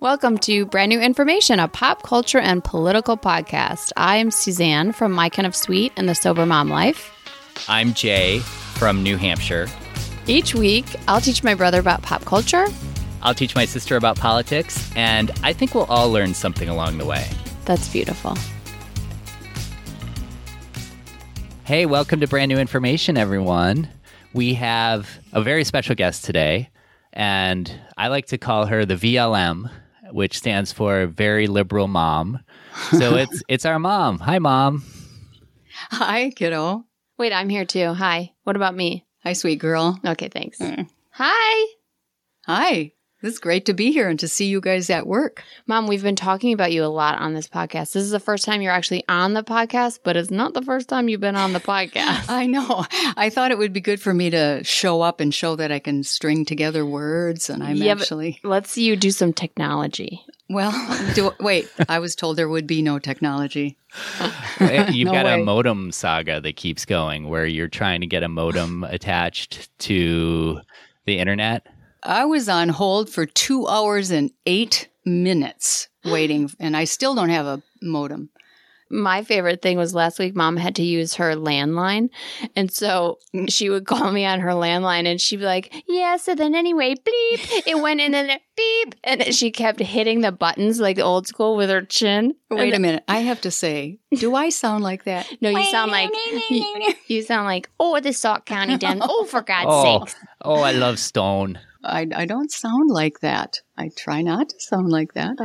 Welcome to Brand New Information, a pop culture and political podcast. I am Suzanne from My Kind of Sweet and the Sober Mom Life. I'm Jay from New Hampshire. Each week, I'll teach my brother about pop culture. I'll teach my sister about politics, and I think we'll all learn something along the way. That's beautiful. Hey, welcome to Brand New Information, everyone. We have a very special guest today, and I like to call her the VLM, which stands for Very Liberal Mom. So it's it's our mom. Hi, mom. Hi, kiddo. Wait, I'm here too. Hi. What about me? Hi, sweet girl. Okay, thanks. Mm. Hi. Hi. It's great to be here and to see you guys at work. Mom, we've been talking about you a lot on this podcast. This is the first time you're actually on the podcast, but it's not the first time you've been on the podcast. I know. I thought it would be good for me to show up and show that I can string together words, and I'm Yeah, actually. Let's see you do some technology. Well, do, wait. I was told there would be no technology. You've No got a modem saga that keeps going where you're trying to get a modem attached to the internet. I was on hold for two hours and eight minutes waiting, and I still don't have a modem. My favorite thing was last week, mom had to use her landline. And so mm. she would call me on her landline and she'd be like, Yeah, so then anyway, bleep. It went in and then beep. And then she kept hitting the buttons like old school with her chin. Wait a minute. I have to say, do I sound like that? No, you sound like you, you sound like, oh, the Sauk County Den. Oh, for God's Oh, sakes. oh, I love Stone. I, I don't sound like that. I try not to sound like that.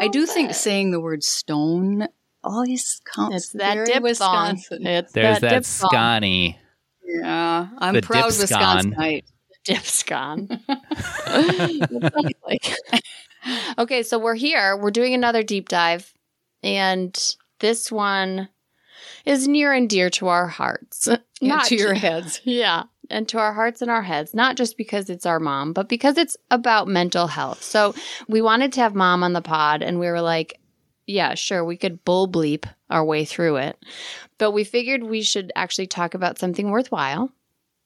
I do think saying the word stone always counts. it's that very dip song. Wisconsin. It's There's that, dip song. Scotty. Yeah, I'm The proud. Wisconsinite. dip scone. okay, so we're here. We're doing another deep dive, and this one is near and dear to our hearts. Not to your heads. yeah, and to our hearts and our heads. Not just because it's our mom, but because it's about mental health. So we wanted to have mom on the pod, and we were like, yeah, sure, we could bull bleep our way through it. But we figured we should actually talk about something worthwhile,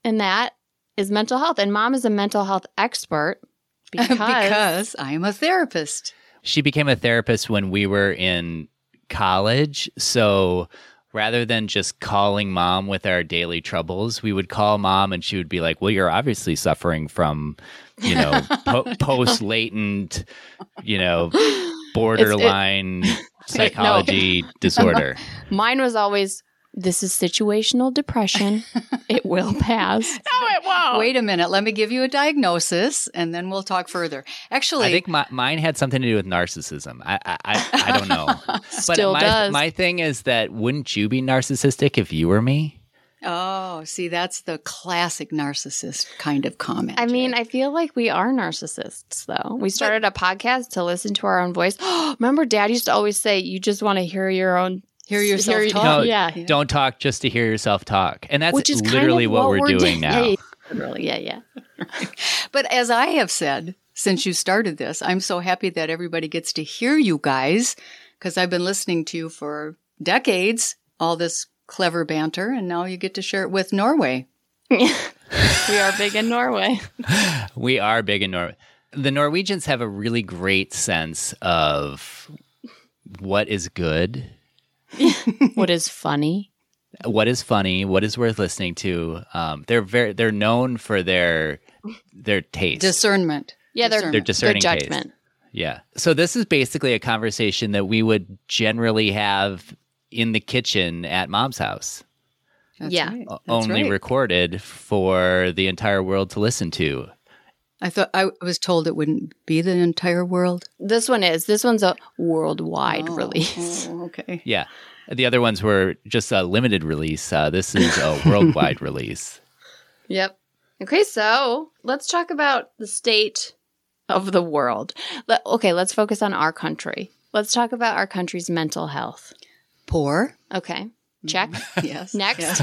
and that is mental health. And mom is a mental health expert because, because I'm a therapist. She became a therapist when we were in college. So rather than just calling mom with our daily troubles, we would call mom and she would be like, Well, you're obviously suffering from, you know, po- post latent, you know, borderline psychology disorder. mine was always this is situational depression. it will pass. No, it won't. Wait a minute. Let me give you a diagnosis, and then we'll talk further. Actually, I think my, mine had something to do with narcissism. I I, I, I don't know. Still but my, does. my thing is that wouldn't you be narcissistic if you were me? oh, see, that's the classic narcissist kind of comment. I mean, Jay. I feel like we are narcissists, though. We started a podcast to listen to our own voice. Remember, Dad used to always say, "You just want to hear your own hear yourself hear- talk. No, yeah. Don't talk just to hear yourself talk. And that's which is literally kind of what, we're, doing doing now. Yeah, yeah, literally, yeah, yeah. But as I have said since you started this, I'm so happy that everybody gets to hear you guys because I've been listening to you for decades, all this clever banter, and now you get to share it with Norway. We are big in Norway. We are big in Norway. The Norwegians have a really great sense of what is good, what is funny? what is funny, what is worth listening to. Um, they're very they're known for their their taste. Discernment. Yeah, they're, Discernment. Their their discerning taste. judgment. Yeah. So this is basically a conversation that we would generally have in the kitchen at mom's house, That's Yeah. right. That's only right. recorded for the entire world to listen to. I thought I was told it wouldn't be the entire world. This one is. This one's a worldwide Oh, release. oh, okay. Yeah. The other ones were just a limited release. Uh, this is a worldwide release. Yep. Okay, so let's talk about the state of the world. Let, okay, let's focus on our country. Let's talk about our country's mental health. Poor. Okay, check. Yes. Next.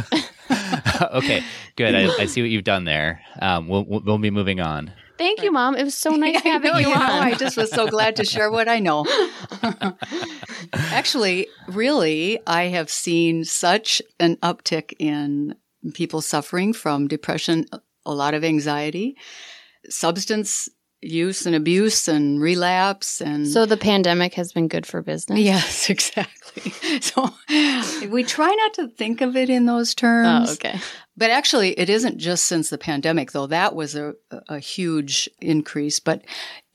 Yeah. okay, good. I, I see what you've done there. Um, we'll, we'll we'll be moving on. Thank you, Mom. It was so nice I having know, you you know, on. I just was so glad to share what I know. Actually, really, I have seen such an uptick in people suffering from depression, a lot of anxiety, substance use and abuse and relapse and So the pandemic has been good for business. yes, exactly. So we try not to think of it in those terms. Oh, okay. But actually, it isn't just since the pandemic, though that was a, a huge increase. But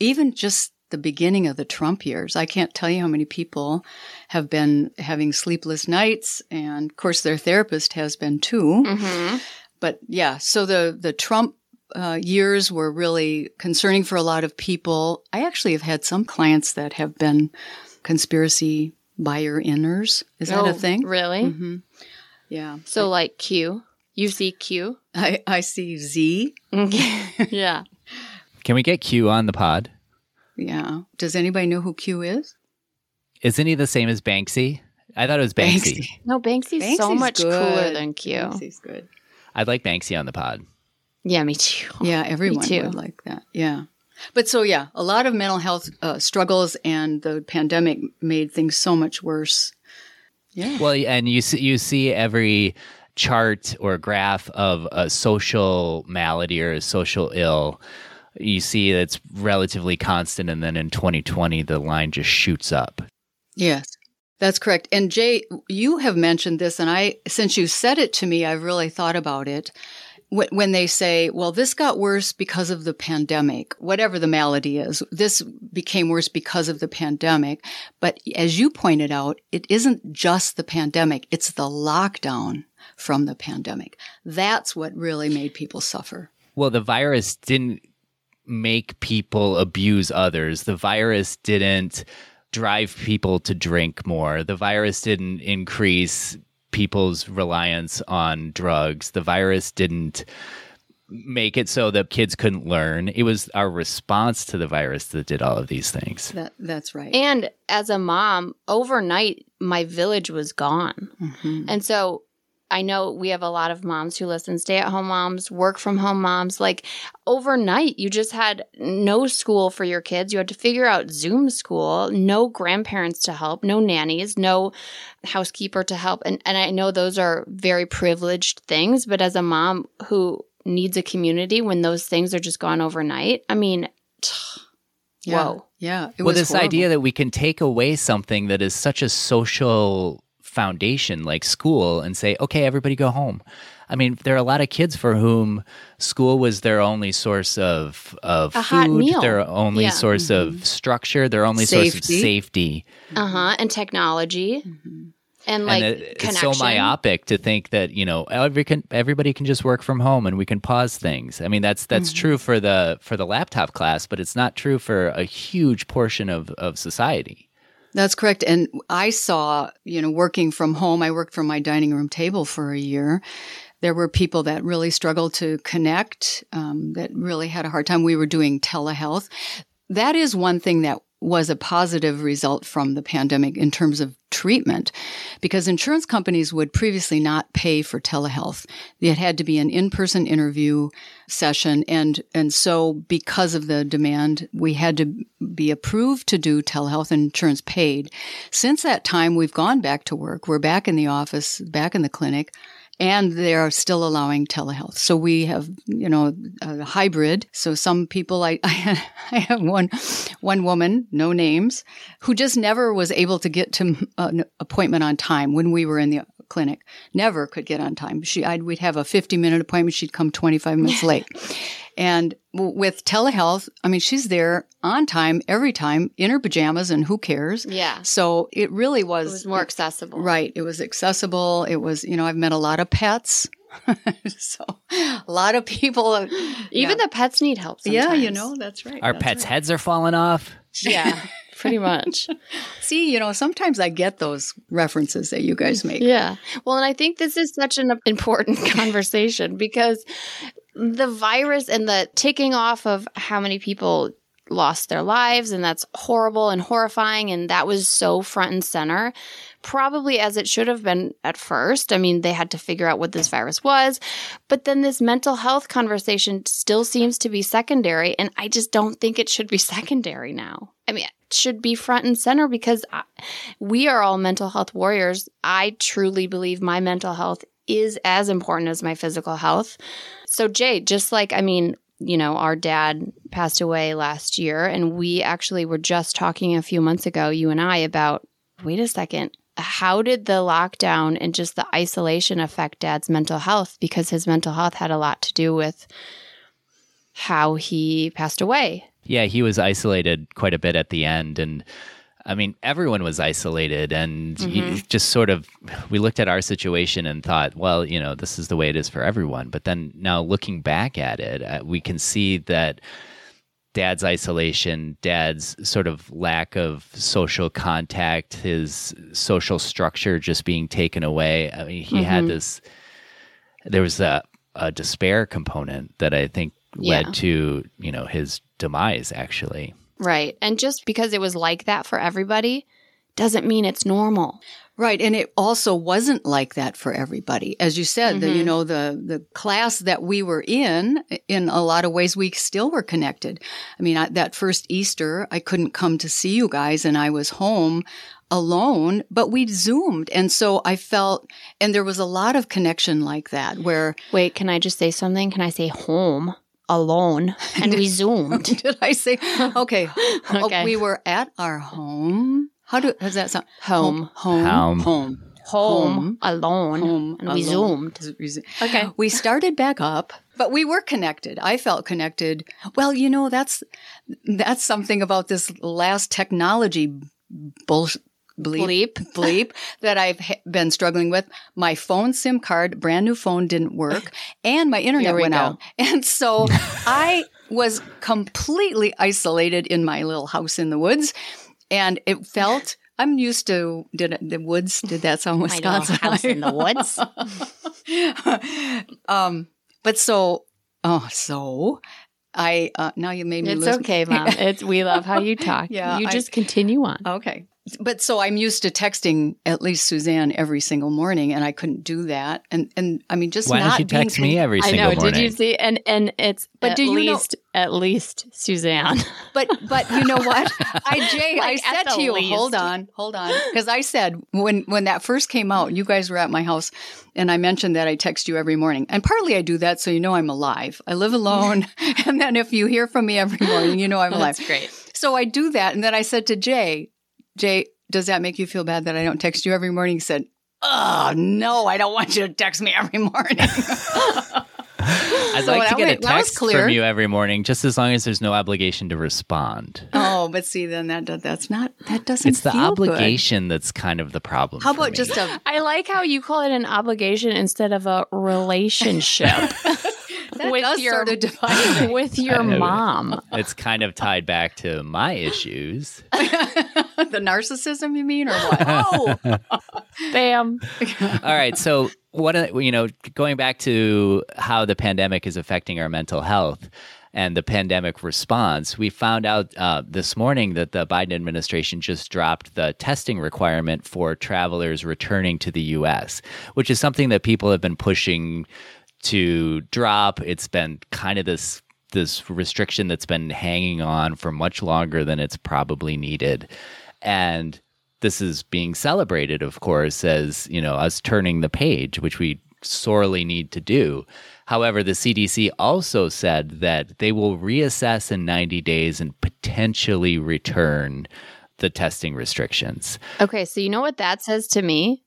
even just the beginning of the Trump years, I can't tell you how many people have been having sleepless nights. And of course, their therapist has been too. hmm But yeah, so the, the Trump uh, years were really concerning for a lot of people. I actually have had some clients that have been conspiracy buyer inners. Is that Oh, a thing? Really? hmm Yeah. So like Q. You see Q? I, I see Z. yeah. Can we get Q on the pod? Yeah. Does anybody know who Q is? Isn't he the same as Banksy? I thought it was Banksy. No, Banksy's, so much good. cooler than Q. Banksy's good. I'd like Banksy on the pod. Yeah, me too. Yeah, everyone too. would like that. Yeah. But so, yeah, a lot of mental health uh, struggles, and the pandemic made things so much worse. Yeah. Well, and you see, you see every chart or graph of a social malady or a social ill. You see it's relatively constant, and then in 2020, the line just shoots up. Yes, that's correct. And Jay, you have mentioned this, and I, since you said it to me, I've really thought about it. Wh- When they say, well, this got worse because of the pandemic, whatever the malady is, this became worse because of the pandemic. But as you pointed out, it isn't just the pandemic, it's the lockdown from the pandemic. That's what really made people suffer. Well, the virus didn't make people abuse others. The virus didn't drive people to drink more. The virus didn't increase people's reliance on drugs. The virus didn't make it so that kids couldn't learn. It was our response to the virus that did all of these things. That, that's right. And as a mom, overnight, my village was gone. Mhm. And so I know we have a lot of moms who listen, stay at home moms, work from home moms. Like overnight, you just had no school for your kids. You had to figure out Zoom school, no grandparents to help, no nannies, no housekeeper to help. And, and I know those are very privileged things, but as a mom who needs a community when those things are just gone overnight, I mean, Yeah. whoa. Yeah. It well, was this horrible. idea that we can take away something that is such a social foundation like school and say, okay, everybody go home. I mean, there are a lot of kids for whom school was their only source of of A food, their only Yeah. source of structure, their only source of Safety. safety. Uh huh. And technology and like and it- connection. it's so myopic to think that you know every can, everybody can just work from home and we can pause things. I mean, that's that's Mm-hmm. true for the for the laptop class, but it's not true for a huge portion of of society. That's correct. And I saw, you know, working from home, I worked from my dining room table for a year. There were people that really struggled to connect, um, that really had a hard time. We were doing telehealth. That is one thing that was a positive result from the pandemic in terms of treatment because insurance companies would previously not pay for telehealth. It had to be an in-person interview session and and so because of the demand we had to be approved to do telehealth and insurance paid. Since that time we've gone back to work. We're back in the office, back in the clinic and they are still allowing telehealth. So we have, you know, a hybrid. So some people, I, I, I have one, one woman, no names, who just never was able to get to an appointment on time when we were in the clinic. Never could get on time. She, I'd, we'd have a 50 minute appointment. She'd come 25 minutes late. And with telehealth, I mean, she's there on time every time in her pajamas and who cares? Yeah. So it really It was, was more accessible. Right. It was accessible. It was, you know, I've met a lot of pets. so a lot of people. Even yeah. the pets need help sometimes. Yeah, you know, that's right. Our that's pets' right. heads are falling off. Yeah, pretty much. See, you know, sometimes I get those references that you guys make. Yeah. Well, and I think this is such an important conversation because the virus and the ticking off of how many people lost their lives and that's horrible and horrifying and that was so front and center probably as it should have been at first. I mean they had to figure out what this virus was but then this mental health conversation still seems to be secondary and i just don't think it should be secondary now. I mean it should be front and center because I, we are all mental health warriors. I truly believe my mental health is as important as my physical health so jay just like i mean you know, our dad passed away last year, and we actually were just talking a few months ago, you and I, about wait a second, how did the lockdown and just the isolation affect dad's mental health? Because his mental health had a lot to do with how he passed away. Yeah, he was isolated quite a bit at the end. And I mean, everyone was isolated. And mm-hmm. just sort of, we looked at our situation and thought, well, you know, this is the way it is for everyone. But then now looking back at it, uh, we can see that dad's isolation, dad's sort of lack of social contact, his social structure just being taken away. I mean, he mm-hmm. had this, there was a, a despair component that I think led yeah. to, you know, his demise actually. Right. And just because it was like that for everybody doesn't mean it's normal. Right. And it also wasn't like that for everybody. As you said, mm-hmm. the, you mm-hmm. know, the, the class that we were in, in a lot of ways, we still were connected. I mean, I, that first Easter, I couldn't come to see you guys and I was home alone, but we zoomed. And so I felt, and there was a lot of connection like that where. Wait, can I just say something? Can I say home? Alone and we zoomed. Did I say okay? Oh, okay. we were at our home how do does that sound? Home, home, home, home, home, alone, home, and we zoomed. Okay, we started back up, but we were connected. I felt connected. Well, you know, that's that's something about this last technology bullshit bleep, bleep, bleep that I've been struggling with. My phone SIM card, brand new phone, didn't work, and my internet went go. out. And so I was completely isolated in my little house in the woods and it felt. I'm used to did it, the woods. Did that sound Wisconsin? house in the woods. um, but so oh so I uh, now you made me. It's lose. okay, mom. It's we love how you talk. yeah, you just I, continue on. Okay but so I'm used to texting at least Suzanne every single morning, and I couldn't do that. And and I mean, just why not don't you text me every single morning? I know. Morning. Did you see? And and it's but at do you least know, at least Suzanne. But but you know what? I Jay, like I said to you, least. hold on, hold on, because I said when when that first came out, you guys were at my house, and I mentioned that I text you every morning, and partly I do that so you know I'm alive. I live alone, and then if you hear from me every morning, you know I'm alive. That's great. So I do that, and then I said to Jay, Jay, does that make you feel bad that I don't text you every morning? He said, Oh, no, I don't want you to text me every morning. I'd so like to get went, a text from you every morning, just as long as there's no obligation to respond. Oh, but see, then that that's not that doesn't. It's the obligation good. that's kind of the problem. How about me. just a? I like how you call it an obligation instead of a relationship. with your sort of with your mom. It's kind of tied back to my issues. the narcissism, you mean, or what? Oh, bam! All right, so what you know, going back to how the pandemic is affecting our mental health and the pandemic response, we found out uh, this morning that the Biden administration just dropped the testing requirement for travelers returning to the U.S., which is something that people have been pushing to drop. It's been kind of this this restriction that's been hanging on for much longer than it's probably needed. And this is being celebrated, of course, as you know, us turning the page, which we sorely need to do. However, the CDC also said that they will reassess in 90 days and potentially return the testing restrictions. Okay, so you know what that says to me?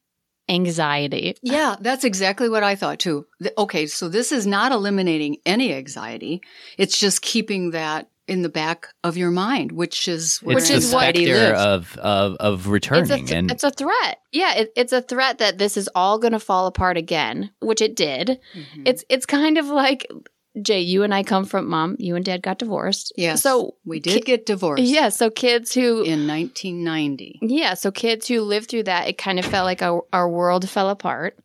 Anxiety. Yeah, that's exactly what I thought too. Okay, so this is not eliminating any anxiety. It's just keeping that in the back of your mind, which is which is what he of, of of returning, it's a, th- and it's a threat. Yeah, it, it's a threat that this is all going to fall apart again, which it did. Mm-hmm. It's it's kind of like Jay, you and I come from mom. You and dad got divorced. Yeah. So we did ki- get divorced. Yeah. So kids who in 1990. Yeah. So kids who lived through that, it kind of felt like our, our world fell apart,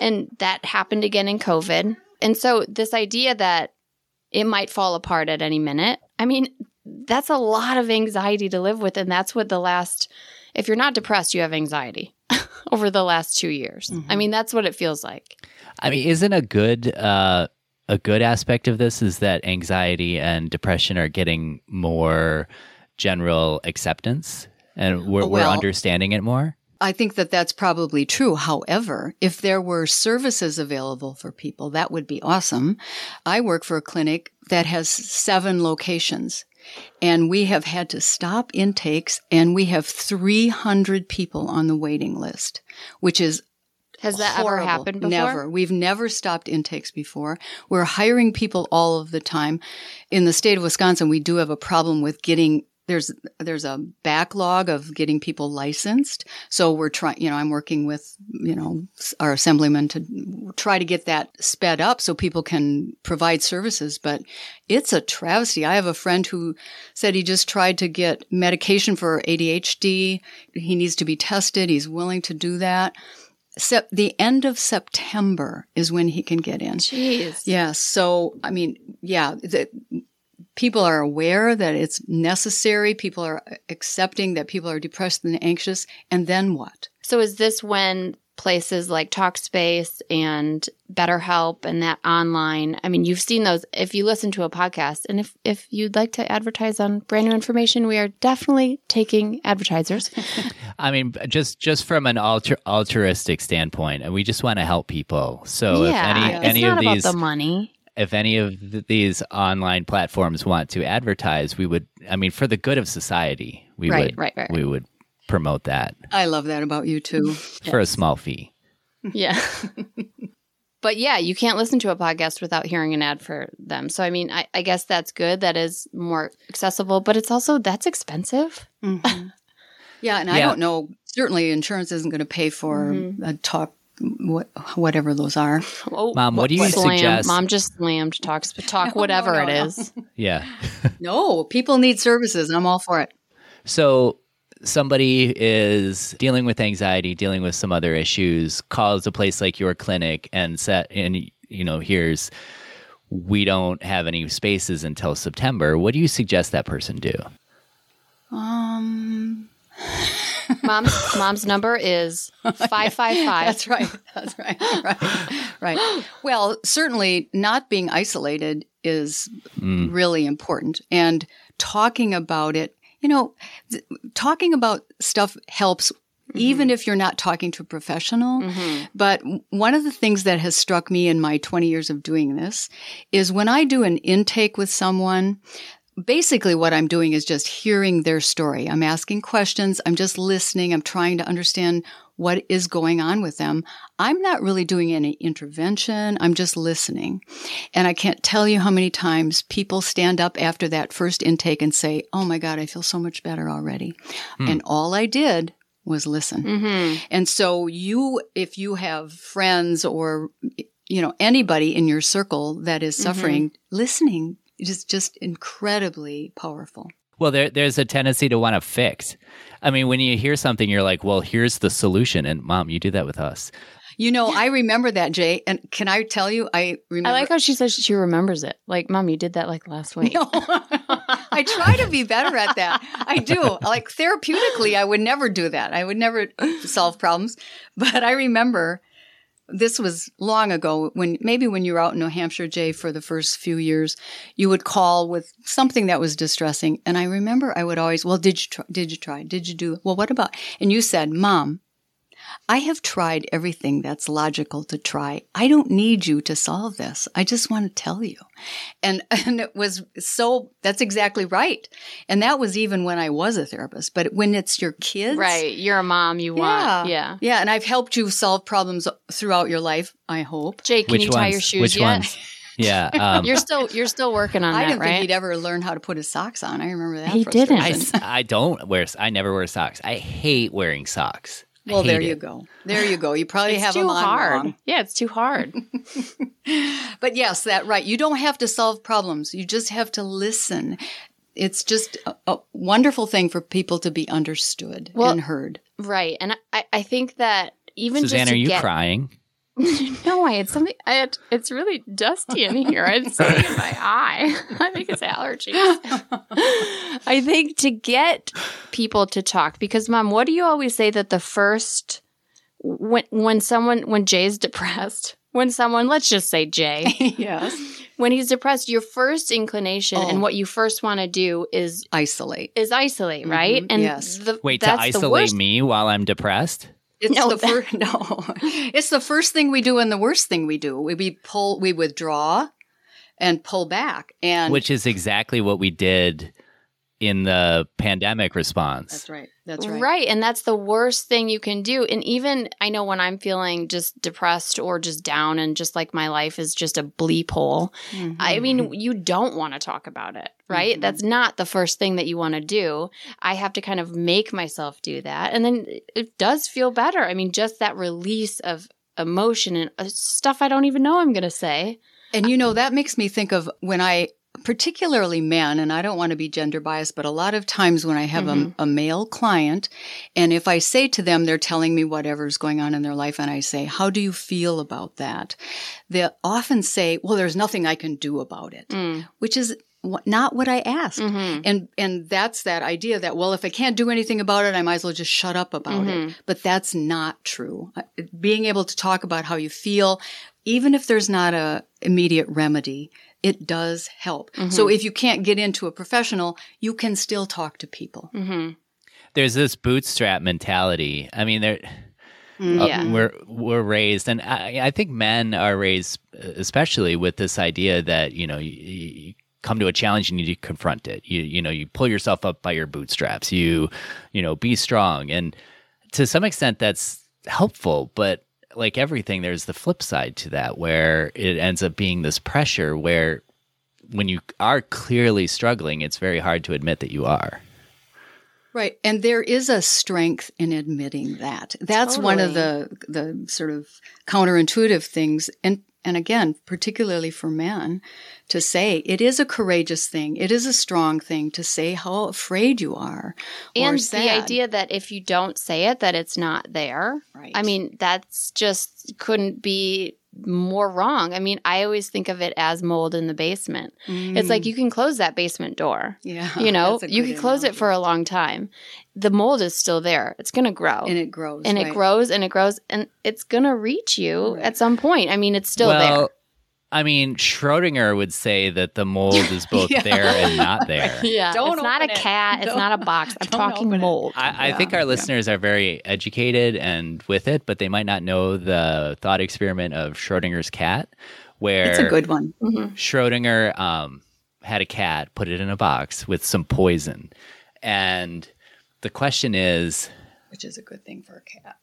and that happened again in COVID. And so this idea that it might fall apart at any minute. I mean, that's a lot of anxiety to live with, and that's what the last. If you're not depressed, you have anxiety over the last two years. Mm-hmm. I mean, that's what it feels like. I mean, isn't a good uh, a good aspect of this is that anxiety and depression are getting more general acceptance and we're, well, we're understanding it more. I think that that's probably true. However, if there were services available for people, that would be awesome. I work for a clinic that has seven locations and we have had to stop intakes and we have 300 people on the waiting list, which is Has that horrible. ever happened before? Never. We've never stopped intakes before. We're hiring people all of the time. In the state of Wisconsin, we do have a problem with getting there's there's a backlog of getting people licensed. So we're trying, you know, I'm working with, you know, our assemblyman to try to get that sped up so people can provide services, but it's a travesty. I have a friend who said he just tried to get medication for ADHD. He needs to be tested. He's willing to do that. Sep- the end of September is when he can get in. Jeez. Yeah. So, I mean, yeah, the, people are aware that it's necessary. People are accepting that people are depressed and anxious. And then what? So is this when places like Talkspace and BetterHelp and that online? I mean, you've seen those if you listen to a podcast. And if if you'd like to advertise on brand new information, we are definitely taking advertisers. I mean, just just from an alter, altruistic standpoint, and we just want to help people. So yeah, if any it's any not of about these the money. if any of these online platforms want to advertise, we would. I mean, for the good of society, we Right, would right, right, we would promote that I love that about you too. for a small fee. Yeah. but yeah, you can't listen to a podcast without hearing an ad for them. So I mean, I, I guess that's good. That is more accessible, but it's also that's expensive. Mhm. Yeah. And I don't know, certainly insurance isn't going to pay for Mm-hmm. a talk, what, whatever those are. Oh, Mom, what do you slam. suggest? Mom just slammed talks but talk No, whatever no, it no. is. Yeah. No, people need services and I'm all for it. So somebody is dealing with anxiety, dealing with some other issues, calls a place like your clinic and set and you know, here's we don't have any spaces until September. What do you suggest that person do? Um, Mom's mom's number is five five five. That's right. That's right. Right. Right. Well, certainly not being isolated is really important. And talking about it, you know, th- talking about stuff helps mm-hmm. even if you're not talking to a professional. Mm-hmm. But one of the things that has struck me in my 20 years of doing this is when I do an intake with someone, basically what I'm doing is just hearing their story. I'm asking questions. I'm just listening. I'm trying to understand what is going on with them. I'm not really doing any intervention. I'm just listening. And I can't tell you how many times people stand up after that first intake and say, Oh my God, I feel so much better already. And all I did was listen. Mm-hmm. And so you, if you have friends or, you know, anybody in your circle that is suffering, listening is just incredibly powerful. Well, there, there's a tendency to want to fix. I mean, when you hear something, you're like, well, here's the solution. And mom, you do that with us. You know, I remember that, Jay. And can I tell you, I remember. I like how she says she remembers it. Like, mom, you did that like last week. No. I try to be better at that. I do. Like therapeutically, I would never do that. I would never solve problems. But I remember this was long ago when maybe when you were out in New Hampshire, Jay, for the first few years, you would call with something that was distressing. And I remember I would always, well, did you try? Did you try? Did you do? Well, what about? And you said, mom, I have tried everything that's logical to try. I don't need you to solve this. I just want to tell you. And, and it was so, that's exactly right. And that was even when I was a therapist. But when it's your kids. Right. You're a mom. You Yeah. want. Yeah. Yeah. And I've helped you solve problems throughout your life, I hope. Jake, can Which you tie ones? your shoes Which yet? ones? Yeah. Um, You're still you're still working on I that, didn't think right? he'd ever learn how to put his socks on. I remember that. He didn't. I. I don't wear, I never wear socks. I hate wearing socks. I Well, there hate you go. There you go. You probably it's have too them on hard. wrong. Yeah, it's too hard. But yes, that right. You don't have to solve problems. You just have to listen. It's just a, a wonderful thing for people to be understood Well- and heard. right. And I, I think that even Suzanne, just are you get, crying? no, I had something. I had, it's really dusty in here. I had something in my eye. I think it's allergies. I think to get people to talk, because mom, what do you always say that the first when when someone when Jay's depressed, when someone let's just say Jay, yes. when he's depressed, your first inclination Oh. and what you first want to do is Isolate. is isolate, right? Mhm, And yes. the, Wait, to that's the isolate worst. me while I'm depressed? It's No, the that- first no. It's the first thing we do and the worst thing we do. We, we pull we withdraw and pull back. And Which is exactly what we did in the pandemic response. that's right. That's right. Right. And that's the worst thing you can do. And even I know when I'm feeling just depressed or just down and just like my life is just a bleep hole, Mhm. I mean, you don't want to talk about it, right? Mhm. That's not the first thing that you want to do. I have to kind of make myself do that. And then it does feel better. I mean, just that release of emotion and uh, stuff I don't even know I'm going to say. And you know, that makes me think of when I, particularly men, and I don't want to be gender biased, but a lot of times when I have Mhm. a, a male client, and if I say to them, they're telling me whatever's going on in their life, and I say, How do you feel about that? They often say, Well, there's nothing I can do about it, Mm. which is not what I asked. Mhm. And and that's that idea that well if I can't do anything about it I might as well just shut up about Mhm. it. But that's not true. Uh, Being able to talk about how you feel even if there's not a immediate remedy, it does help. So if you can't get into a professional, you can still talk to people. Mhm. There's this bootstrap mentality. I mean, there. Mm. Uh, we're we're raised, and I, I think men are raised, uh, especially with this idea that you know you, you come to a challenge, you need to confront it. You you know you pull yourself up by your bootstraps. You you know be strong, and to some extent that's helpful, but like everything, there's the flip side to that where it ends up being this pressure where when you are clearly struggling, it's very hard to admit that you are. Right. And there is a strength in admitting that. That's one of the the sort of counterintuitive things and and again, particularly for men, to say it is a courageous thing. It is a strong thing to say how afraid you are. or And the idea that if you don't say it, that it's not there. Right. I mean, that's just couldn't be more wrong. I mean, I always think of it as mold in the basement. It's like you can close that basement door. Mm. yeah, You know, you can close it for a long time. The mold is still there. It's going to grow. and it grows. and it grows and it grows and it's going to reach you Right. at some point. I mean, it's still well, there. I mean, Schrodinger would say that the mold is both Yeah. there and not there. Yeah, Don't it's not a open it. cat. It's Don't- not a box. I'm don't talking mold. I, I think our yeah. listeners are very educated and with it, but they might not know the thought experiment of Schrodinger's cat, where It's a good one. Schrodinger um, had a cat, put it in a box with some poison. And the question is Which is a good thing for a cat.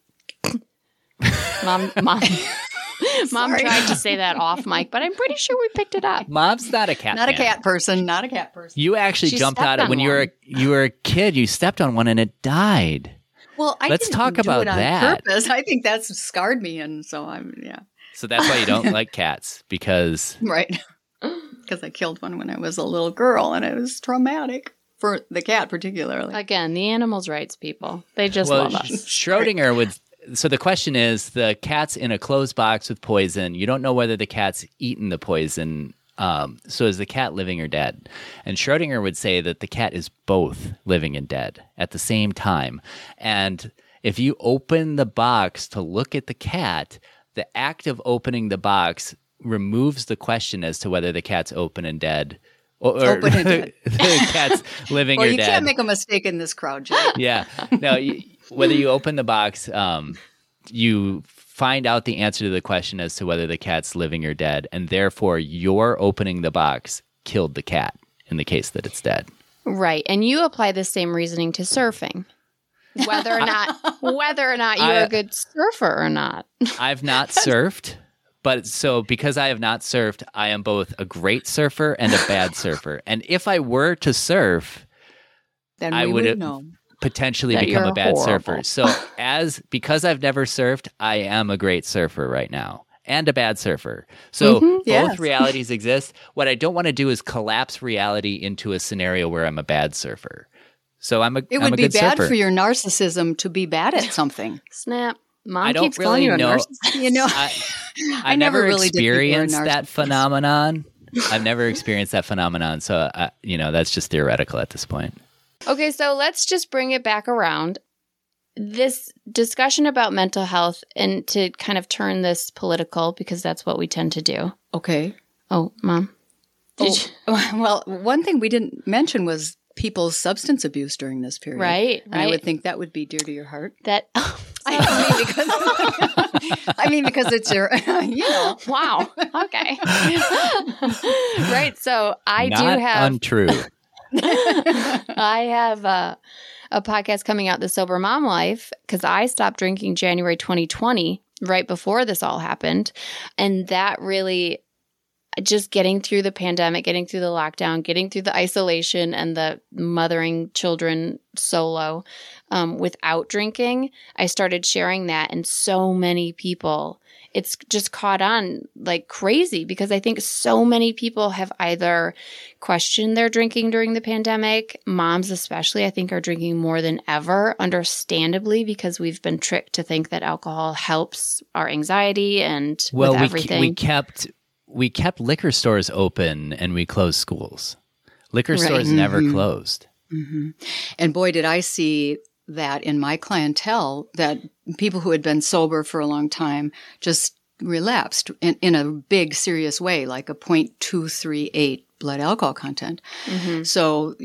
Mom, mom, mom Sorry. tried to say that off mic, but I'm pretty sure we picked it up. Mom's not a cat. Not a cat person. Not a cat person. You actually She jumped stepped out of on when you were a, you were a kid. You stepped on one and it died. Well, I Let's didn't talk do about it on that. Purpose. I think that's scarred me, and so I'm yeah So that's why you don't like cats because right because I killed one when I was a little girl, and it was traumatic for the cat particularly. Again, the animals' rights people. They just well, love Sch- us. Schrodinger would. So the question is: the cat's in a closed box with poison. You don't know whether the cat's eaten the poison. Um, so is the cat living or dead? And Schrodinger would say that the cat is both living and dead at the same time. And if you open the box to look at the cat, the act of opening the box removes the question as to whether the cat's open and dead. Or, or Open and dead. the cat's living well, or you dead can't make a mistake in this crowd, Jay. yeah. No, you, whether you open the box, um, you find out the answer to the question as to whether the cat's living or dead, and therefore your opening the box killed the cat in the case that it's dead. Right. And you apply the same reasoning to surfing. Whether or not whether or not you're I- a good surfer or not. I've not surfed, but so because I have not surfed, I am both a great surfer and a bad surfer. And if I were to surf, Then I would- would know. Potentially That become a bad horrible. surfer. So as because I've never surfed, I am a great surfer right now and a bad surfer. So mm-hmm, both yes. realities exist. What I don't want to do is collapse reality into a scenario where I'm a bad surfer. So I'm a It I'm would a be good bad surfer. for your narcissism to be bad at something. Snap. Mom I don't keeps calling you a narcissist. You know, I, I I've never never, really did think you were a experienced that phenomenon. I've never experienced that phenomenon. So I, you know that's just theoretical at this point. Okay, so let's just bring it back around. This discussion about mental health and to kind of turn this political because that's what we tend to do. okay. Oh, mom. Did Oh, well, one thing we didn't mention was people's substance abuse during this period. Right, And I would think that would be dear to your heart. that I mean, because, I mean, because it's your, you know. wow. Okay. right. So I Not do have untrue. I have a, a podcast coming out, The Sober Mom Life, because I stopped drinking January 2020, right before this all happened. And that really just getting through the pandemic, getting through the lockdown, getting through the isolation and the mothering children solo um, without drinking, I started sharing that, and so many people. It's just caught on like crazy because I think so many people have either questioned their drinking during the pandemic. Moms, especially, I think, are drinking more than ever, understandably, because we've been tricked to think that alcohol helps our anxiety and well, with we, everything. we kept we kept liquor stores open and we closed schools. Liquor Right. stores never Mhm. closed. And boy, did I see that in my clientele that people who had been sober for a long time just relapsed in, in a big, serious way, like a 0.238 blood alcohol content. Mhm. So,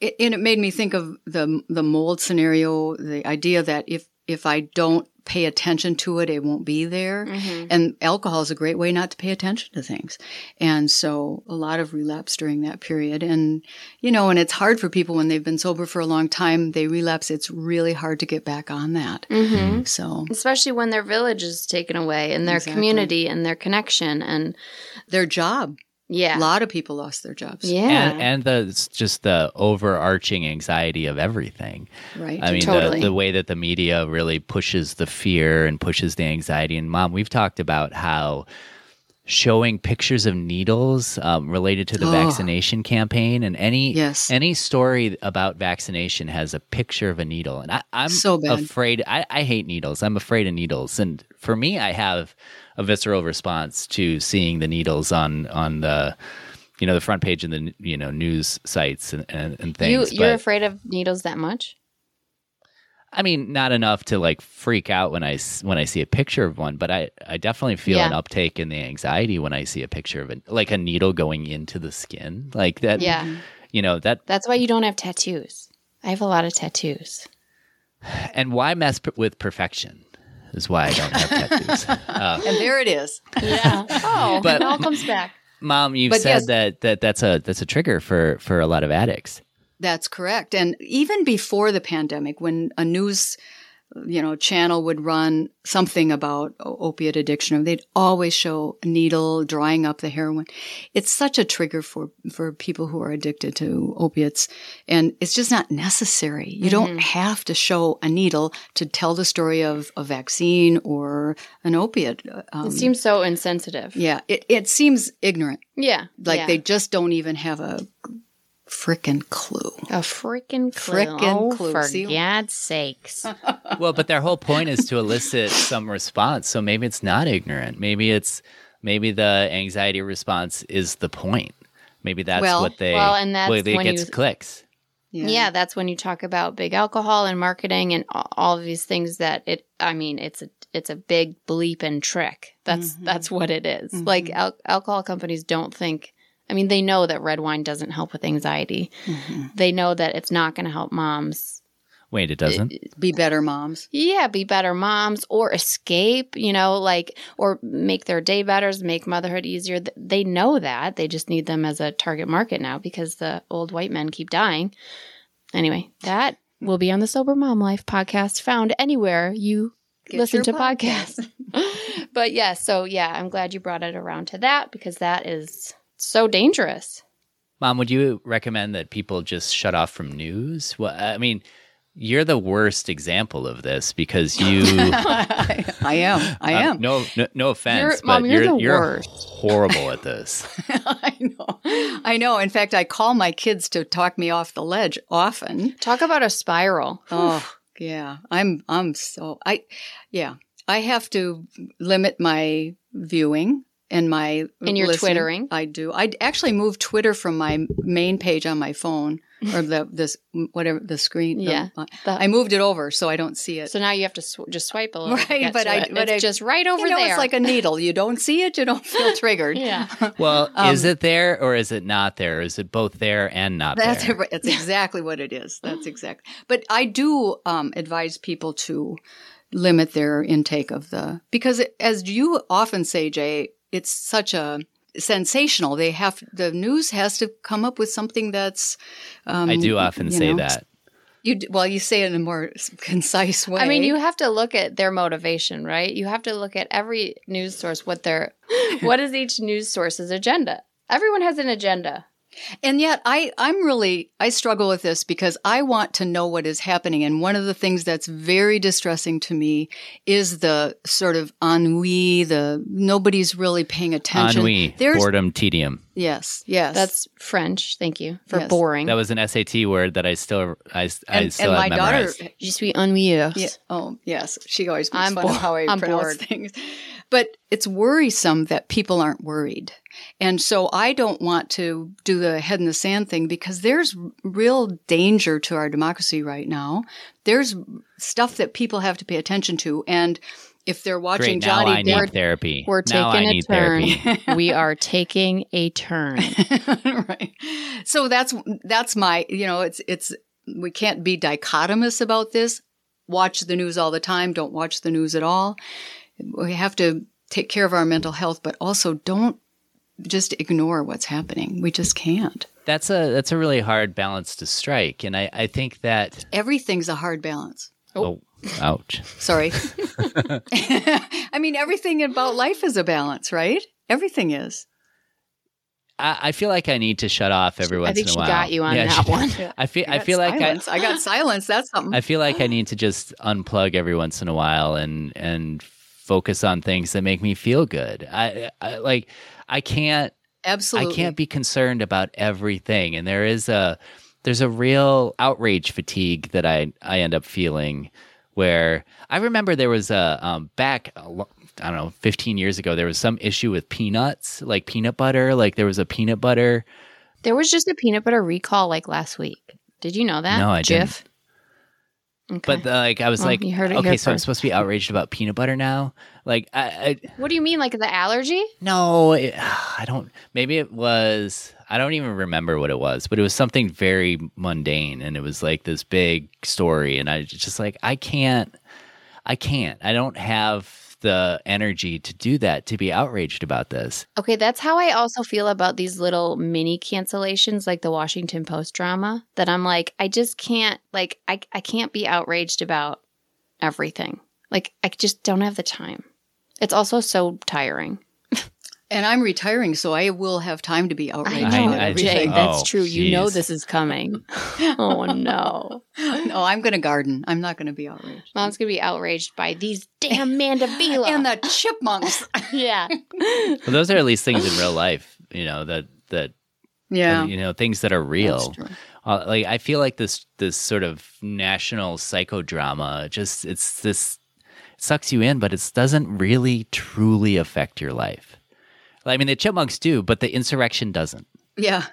it, and it made me think of the the mold scenario, the idea that if if I don't pay attention to it, it won't be there. Mhm. And alcohol is a great way not to pay attention to things. And so a lot of relapse during that period. And, you know, and it's hard for people when they've been sober for a long time, they relapse. It's really hard to get back on that. Mhm. So Especially when their village is taken away and their Exactly. community and their connection. And their job, yeah. a lot of people lost their jobs. Yeah. And and the it's just the overarching anxiety of everything. Right. I mean, Totally. the, the way that the media really pushes the fear and pushes the anxiety. And mom, we've talked about how showing pictures of needles um, related to the Oh. vaccination campaign and any Yes. any story about vaccination has a picture of a needle and I, i'm So bad. afraid I, I hate needles i'm afraid of needles and for me i have a visceral response to seeing the needles on on the you know the front page of the you know news sites and, and, and things you're but afraid of needles that much? I mean, not enough to like freak out when I when I see a picture of one, but I I definitely feel Yeah. an uptake in the anxiety when I see a picture of it, like a needle going into the skin, like that. Yeah. you know that. That's why you don't have tattoos. I have a lot of tattoos. And why mess p- with perfection is why I don't have tattoos. Uh, and there it is. Yeah. oh, But- it all comes back. Mom, you've But said yes. that that that's a that's a trigger for for a lot of addicts. That's correct. And even before the pandemic, when a news, you know, channel would run something about opiate addiction, they'd always show a needle drying up the heroin. It's such a trigger for, for people who are addicted to opiates. And it's just not necessary. You don't have to show a needle to tell the story of a vaccine or an opiate. Um, It seems so insensitive. yeah, it, it seems ignorant. Yeah. Like yeah. they just don't even have a frickin' clue. a freaking clue. Frickin' oh, clue. For See? God's sakes. Well, but their whole point is to elicit some response. So maybe it's not ignorant. Maybe it's maybe the anxiety response is the point. Maybe that's Well- what they. Well, and that's well, it when gets you- clicks. Yeah. that's when you talk about big alcohol and marketing and all of these things that it I mean, it's a it's a big bleep and trick. That's Mm-hmm. that's what it is. Like al- alcohol companies don't think I mean, they know that red wine doesn't help with anxiety. Mm-hmm. They know that it's not going to help moms Wait, it doesn't. Be better moms. yeah, be better moms or escape, you know, like, or make their day better, make motherhood easier. They know that. They just need them as a target market now because the old white men keep dying. Anyway, that will be on the Sober Mom Life podcast, found anywhere you Get listen your to podcasts. but yeah, so yeah, I'm glad you brought it around to that because that is so dangerous. Mom, would you recommend that people just shut off from news? Well, I mean, you're the worst example of this because you. I, I am. I um, am. no, no, no offense, You're- but Mom, you're you're, the you're worst. horrible at this. I know. I know. In fact, I call my kids to talk me off the ledge often. Talk about a spiral. Oh, yeah. I'm, I'm so, I, yeah. I have to limit my viewing and my And you're listening. twittering? I do. I actually moved Twitter from my main page on my phone or the this whatever the screen. Yeah. The- I moved it over so I don't see it. so now you have to sw- just swipe a little. Right, but I- it. but it's I- just right over you know, there. it's like a needle. You don't see it, you don't feel triggered. yeah. Well, Um, is it there or is it not there? Is it both there and not That's there? that's exactly what it is. That's exactly. But I do um, advise people to limit their intake of the because it, as you often say, Jay, it's such a sensational. They have the news has to come up with something that's. Um, I do often you say know, that. You well, you say it in a more concise way. I mean, you have to look at their motivation, right? You have to look at every news source, what their, what is each news source's agenda? Everyone has an agenda. And yet I, I'm really, I struggle with this because I want to know what is happening. And one of the things that's very distressing to me is the sort of ennui, the nobody's really paying attention. Ennui, There's, boredom, tedium. yes, yes. That's French. Thank you for Yes. boring. That was an SAT word that I still I, I and, still and have my daughter, memorized. Je suis ennuyeuse. yeah, oh, yes, she always makes I'm fun bo- of how I I'm pronounce bored. things. But it's worrisome that people aren't worried. And so I don't want to do the head in the sand thing because there's real danger to our democracy right now. There's stuff that people have to pay attention to. And if they're watching Great. Now Johnny I need therapy. We're now I taking a need turn. therapy. we are taking a turn. right. So that's that's my you know it's it's we can't be dichotomous about this. Watch the news all the time. Don't watch the news at all. We have to take care of our mental health, but also don't just ignore what's happening. We just can't. That's a that's a really hard balance to strike, and I I think that Everything's a hard balance. oh, oh ouch. Sorry. I mean, everything about life is a balance, right? Everything is. I, I feel like I need to shut off every once I think in a she while. got you on Yeah, that she- one. I feel I I got feel like I. I got silence. That's something. I feel like I need to just unplug every once in a while and and focus on things that make me feel good. I, I like I can't Absolutely. I can't be concerned about everything and there is a there's a real outrage fatigue that I I end up feeling where I remember there was a um, back a lo- I don't know 15 years ago there was some issue with peanuts like peanut butter like there was a peanut butter There was just a peanut butter recall like last week. Did you know that? No, I didn't. Okay. but uh, like I was Well, like you heard it okay so I'm supposed to be outraged about peanut butter now like I, I what do you mean, like the allergy? No, it, I don't. Maybe it was. I don't even remember what it was, but it was something very mundane, and it was like this big story, and I just like, I can't, I can't. I don't have the energy to do that to be outraged about this. Okay, that's how I also feel about these little mini cancellations like the Washington Post drama that I'm like I just can't like I I can't be outraged about everything. Like I just don't have the time. It's also so tiring. And I'm retiring, so I will have time to be I outraged know, I- everything. Jay, that's Oh, true. You know this is coming. oh no. no, I'm going to garden. I'm not going to be outraged. Mom's gonna be outraged by these damn Mandevilla. And the chipmunks. yeah. Well, those are at least things in real life, you know that that yeah. you know things that are real. That's true. Uh, like I feel like this this sort of national psychodrama just it's this it sucks you in, but it doesn't really truly affect your life. I mean, the chipmunks do, but the insurrection doesn't. Yeah.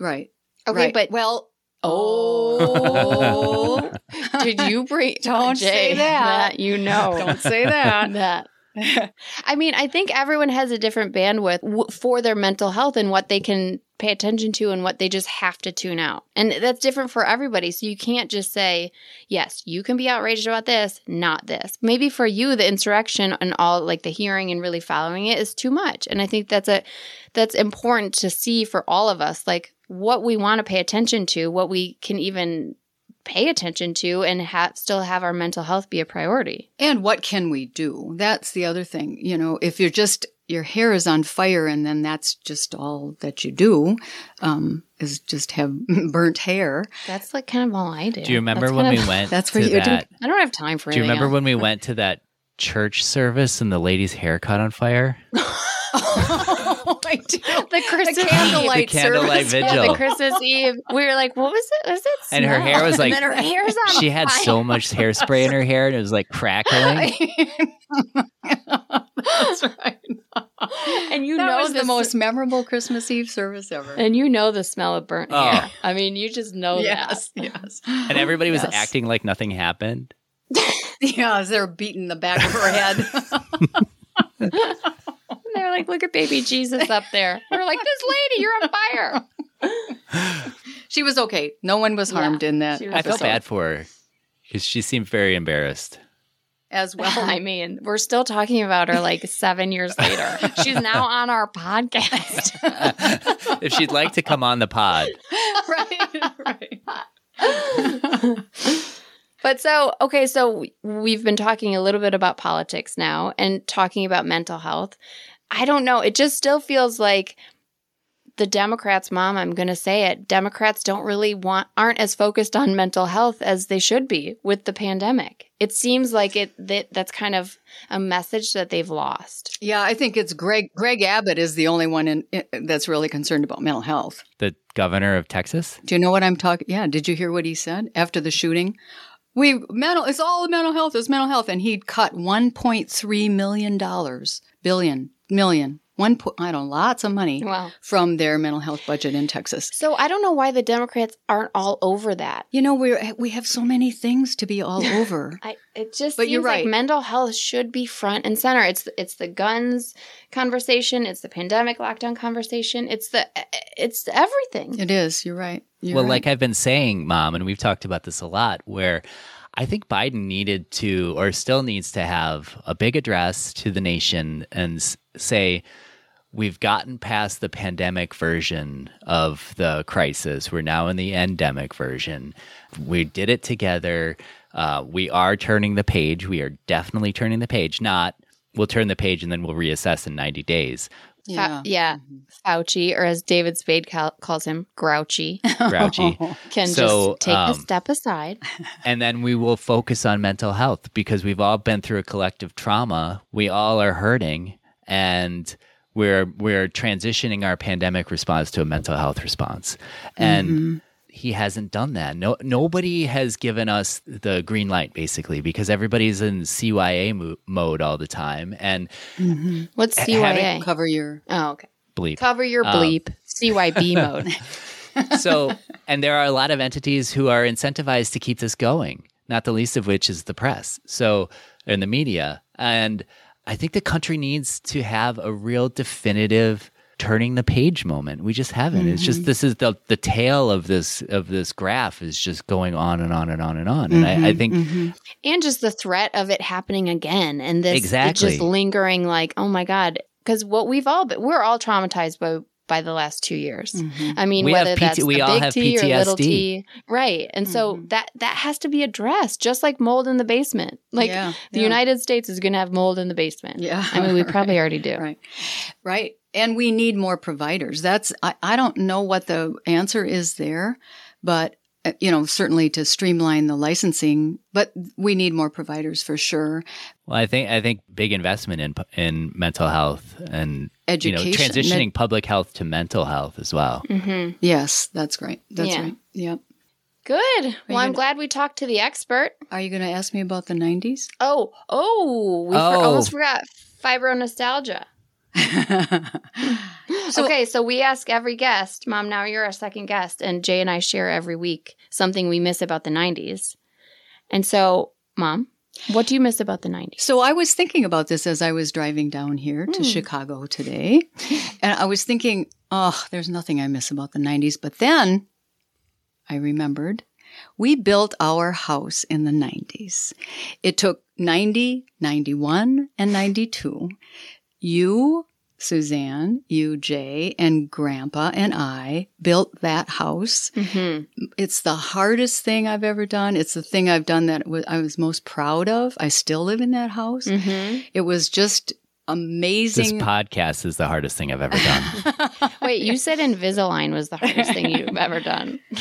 Right. Okay, Right. but well, Oh, did you bring? Don't say that. You know, Don't say that. that. I mean, I think everyone has a different bandwidth w- for their mental health and what they can pay attention to and what they just have to tune out. And that's different for everybody. So you can't just say, yes, you can be outraged about this, not this. Maybe for you, the insurrection and all like the hearing and really following it is too much. And I think that's a, that's important to see for all of us, like what we want to pay attention to, what we can even pay attention to and have still have our mental health be a priority. and what can we do? That's the other thing. You know, if you're just, your hair is on fire and then that's just all that you do, um, is just have burnt hair. That's like kind of all I do. Do you remember That's when we of- went that's to what you do. that? I don't have time for Do you remember else. when we went to that church service and the lady's hair caught on fire? oh, I do. the Christmas The candlelight Eve. The candlelight service. vigil. Yeah, the Christmas Eve. We were like, what was it? Was it? And her hair was like- and then her hair's on She had fire. so much hairspray in her hair and it was like crackling. That's right. and you that know was the s- most memorable Christmas Eve service ever. and you know the smell of burnt Oh. hair. I mean, you just know yes, yes. And everybody was Yes. acting like nothing happened. Yeah, as they're beating the back of her head. That. They're like, look at baby Jesus up there. We're like, this lady, you're on fire. she was okay. No one was Yeah, harmed in that. I felt bad for her because she seemed very embarrassed. as well. I mean, we're still talking about her like seven years later. She's now on our podcast. if she'd like to come on the pod, right, right. But so, okay, so we've been talking a little bit about politics now and talking about mental health. I don't know. It just still feels like the Democrats, mom, I'm going to say it. Democrats don't really want, aren't as focused on mental health as they should be with the pandemic. It seems like it, that that's kind of a message that they've lost. Yeah, I think it's Greg. Greg Abbott is the only one in, that's really concerned about mental health. the governor of Texas. Do you know what I'm talking? Yeah. Did you hear what he said after the shooting? We mental. It's all mental health. It's mental health, and he'd cut 1.3 million dollars, billion, million, one. Po- I don't. Lots of money Wow. from their mental health budget in Texas. So I don't know why the Democrats aren't all over that. You know, we we have so many things to be all over. I, it just But seems you're like right. mental health should be front and center. It's it's the guns conversation. It's the pandemic lockdown conversation. It's the it's everything. it is. You're right. You're well, right. like I've been saying, Mom, and we've talked about this a lot, where I think Biden needed to, or still needs to have, a big address to the nation and say, we've gotten past the pandemic version of the crisis. We're now in the endemic version. We did it together. Uh, we are turning the page. We are definitely turning the page. Not, we'll turn the page and then we'll reassess in 90 days. yeah. Fa- yeah. Fauci, or as David Spade cal- calls him, grouchy, Grouchy. can So, just take um, a step aside. and then we will focus on mental health because we've all been through a collective trauma. We all are hurting and we're we're transitioning our pandemic response to a mental health response. And he hasn't done that. No nobody has given us the green light basically because everybody's in CYA mo- mode all the time and What's having CYA? Cover your. Oh, okay. bleep. Cover your Um, bleep. CYB mode. so and there are a lot of entities who are incentivized to keep this going not the least of which is the press so in the media and i think the country needs to have a real definitive turning the page moment. We just haven't. It's just mm-hmm. this is the the tail of this of this graph is just going on and on and on and on. And I, I mm-hmm. think mm-hmm. and just the threat of it happening again and this Exactly. just lingering like oh my god. Because what we've all been we're all traumatized by by the last two years mm-hmm. i mean We have whether PT that's we the all big have t or little t right and so mm-hmm. that that has to be addressed just like mold in the basement like Yeah, the yeah. united states is going to have mold in the basement Yeah. i mean we probably already do Right. Right. And we need more providers. That's, I, I don't know what the answer is there, but, you know, certainly to streamline the licensing, but we need more providers for sure. well i think i think big investment in in mental health and you know Education. transitioning public health to mental health as well mm-hmm. Yes, that's great. That's Yeah. right. Yep. good well i'm gonna- glad we talked to the expert Are you going to ask me about the 90s? oh oh we for- Oh. almost forgot fibro nostalgia So- okay, so we ask every guest, Mom, now you're our second guest, and Jay and I share every week something we miss about the 90s. And so, Mom, what do you miss about the 90s? So I was thinking about this as I was driving down here to Hmm. Chicago today. And I was thinking, oh, there's nothing I miss about the 90s. But then I remembered we built our house in the 90s. It took 90, 91, and 92. You, Suzanne, you, Jay, and Grandpa and I built that house Mm-hmm. it's the hardest thing I've ever done. It's the thing I've done that I was most proud of. I still live in that house. Mm-hmm. It was just amazing. this podcast is the hardest thing i've ever done Wait, you said Invisalign was the hardest thing you've ever done.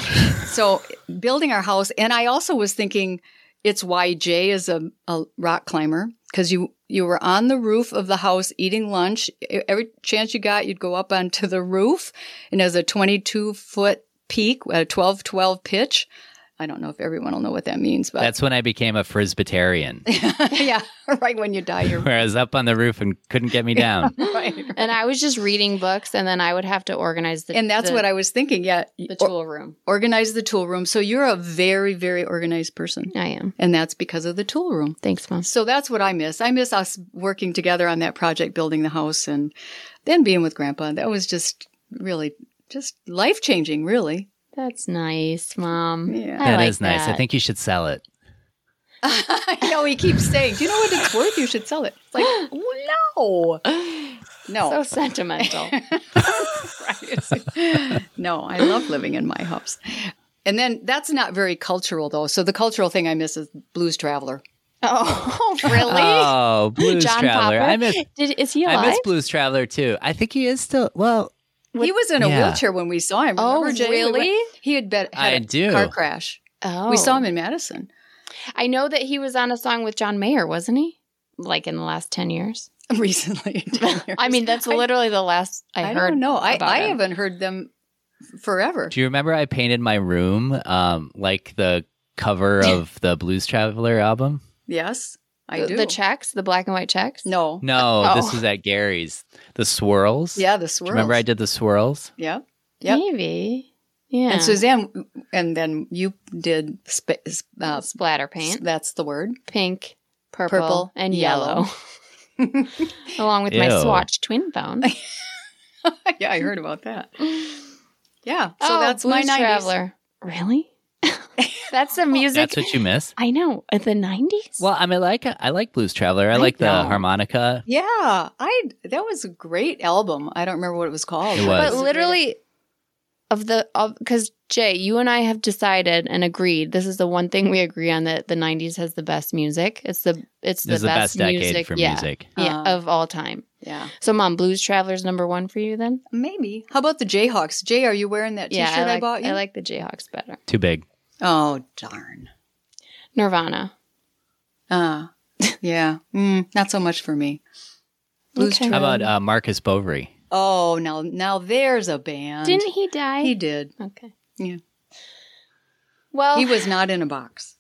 so building our house, and I also was thinking it's why Jay is a, a rock climber because you you were on the roof of the house eating lunch. Every chance you got, you'd go up onto the roof, and there's a 22 foot peak, a 12 12 pitch. I don't know if everyone will know what that means, but That's when I became a Frisbeetarian, yeah, right when you die, you're where I was up on the roof and couldn't get me down. right. And I was just reading books, and then I would have to organize the And that's the, what I was thinking. Yeah, the or- tool room. organize the tool room. So you're a very, very organized person, I am. and that's because of the tool room. Thanks, mom. So that's what I miss. I miss us working together on that project, building the house, and then being with Grandpa. That was just really just life changing, really. That's nice, mom. Yeah. I That like is nice. I think you should sell it. I know he keeps saying, "Do you know what it's worth? You should sell it." It's like, no, no, so sentimental. Right. no, I love living in my house. And then that's not very cultural though. So the cultural thing I miss is Blues Traveler. oh, really? Oh, Blues John Traveler. Popper? I miss Did, is he alive? I miss Blues Traveler too. I think he is still well. He was in a yeah. wheelchair when we saw him. Oh, Jay? Really? he had been had I a do. car crash. oh, We saw him in Madison I know that he was on a song with John Mayer, wasn't he? Like in the last ten years. recently. I mean, that's I- literally the last I, I heard. don't know. I, I him. haven't heard them forever. Do you remember I painted my room um, like the cover of the Blues Traveler album? Yes, I the, do. the checks, the black and white checks. No. No, Oh. this was at Gary's. The swirls. Yeah, the swirls. remember I did the swirls? Yeah. Yep. maybe. Yeah, And Suzanne, and then you did sp- uh, splatter paint, That's the word. pink, purple, Purple, and yellow. yellow, along with my Swatch twin phone. yeah, I heard about that. Yeah. So oh, that's my Blues 90s. Traveler. Really? that's the music. That's what you miss. I know. The nineties. Well, I mean, like I like Blues Traveler. I, I like the harmonica. Yeah, I that was a great album. I don't remember what it was called. It but was. but literally, of the of because Jay, you and I have decided and agreed. This is the one thing we agree on that the '90s has the best music. It's the it's the This is the best decade music, for yeah, music. yeah, Uh. of all time. yeah, So, Mom, Blues Traveler's number one for you then? maybe. How about the Jayhawks? Jay, are you wearing that T-shirt yeah, I like, bought you? I like the Jayhawks better. Too big. Oh darn. Nirvana. Uh yeah. Mm, not so much for me. Blues Okay. How about uh, Marcus Bovary? Oh, now now there's a band. Didn't he die? he did? okay. Yeah. Well, He was not in a box.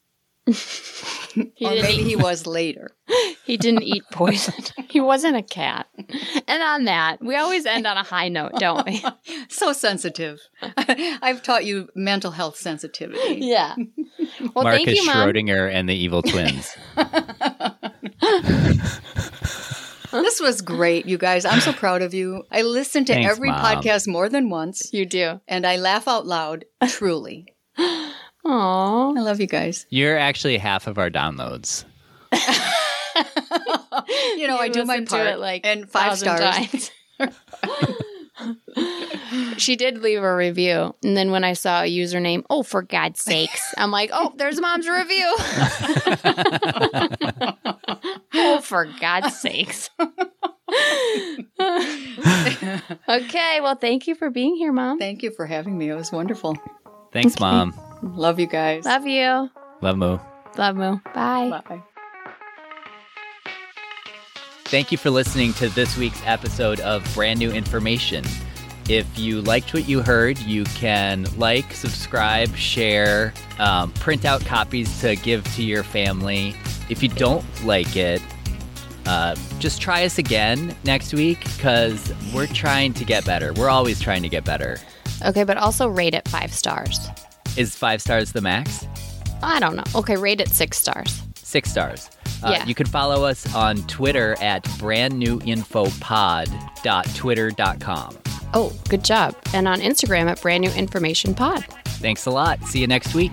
he or maybe eat, he was later. he didn't eat poison. he wasn't a cat. And on that, we always end on a high note, don't we? So sensitive. I've taught you mental health sensitivity. Yeah. Well, Marcus thank you, Mom. Schrodinger and the Evil Twins. This was great, you guys. I'm so proud of you. I listen to Thanks, every Mom. podcast more than once, You do. and I laugh out loud, truly. Aww. I love you guys. You're actually half of our downloads. You know, I do my listened to part. it like and five thousand stars. times. she did leave a review, and then when I saw a username, oh for God's sakes, I'm like, oh, there's mom's review. oh for God's sakes. okay, well, thank you for being here, mom. Thank you for having me. It was wonderful. Thanks, Mom. Love you guys. Love you. Love Moo. Love Moo. Bye. Bye. Thank you for listening to this week's episode of Brand New Information. If you liked what you heard, you can like, subscribe, share, um, print out copies to give to your family. If you don't like it, uh, just try us again next week because we're trying to get better. We're always trying to get better. Okay, but also rate it five stars. Is five stars the max? I don't know. Okay, rate it six stars. Six stars. Uh, Yeah. You can follow us on Twitter at brandnewinfopod.twitter.com. Oh, good job. And on Instagram at brand new information pod. Thanks a lot. See you next week.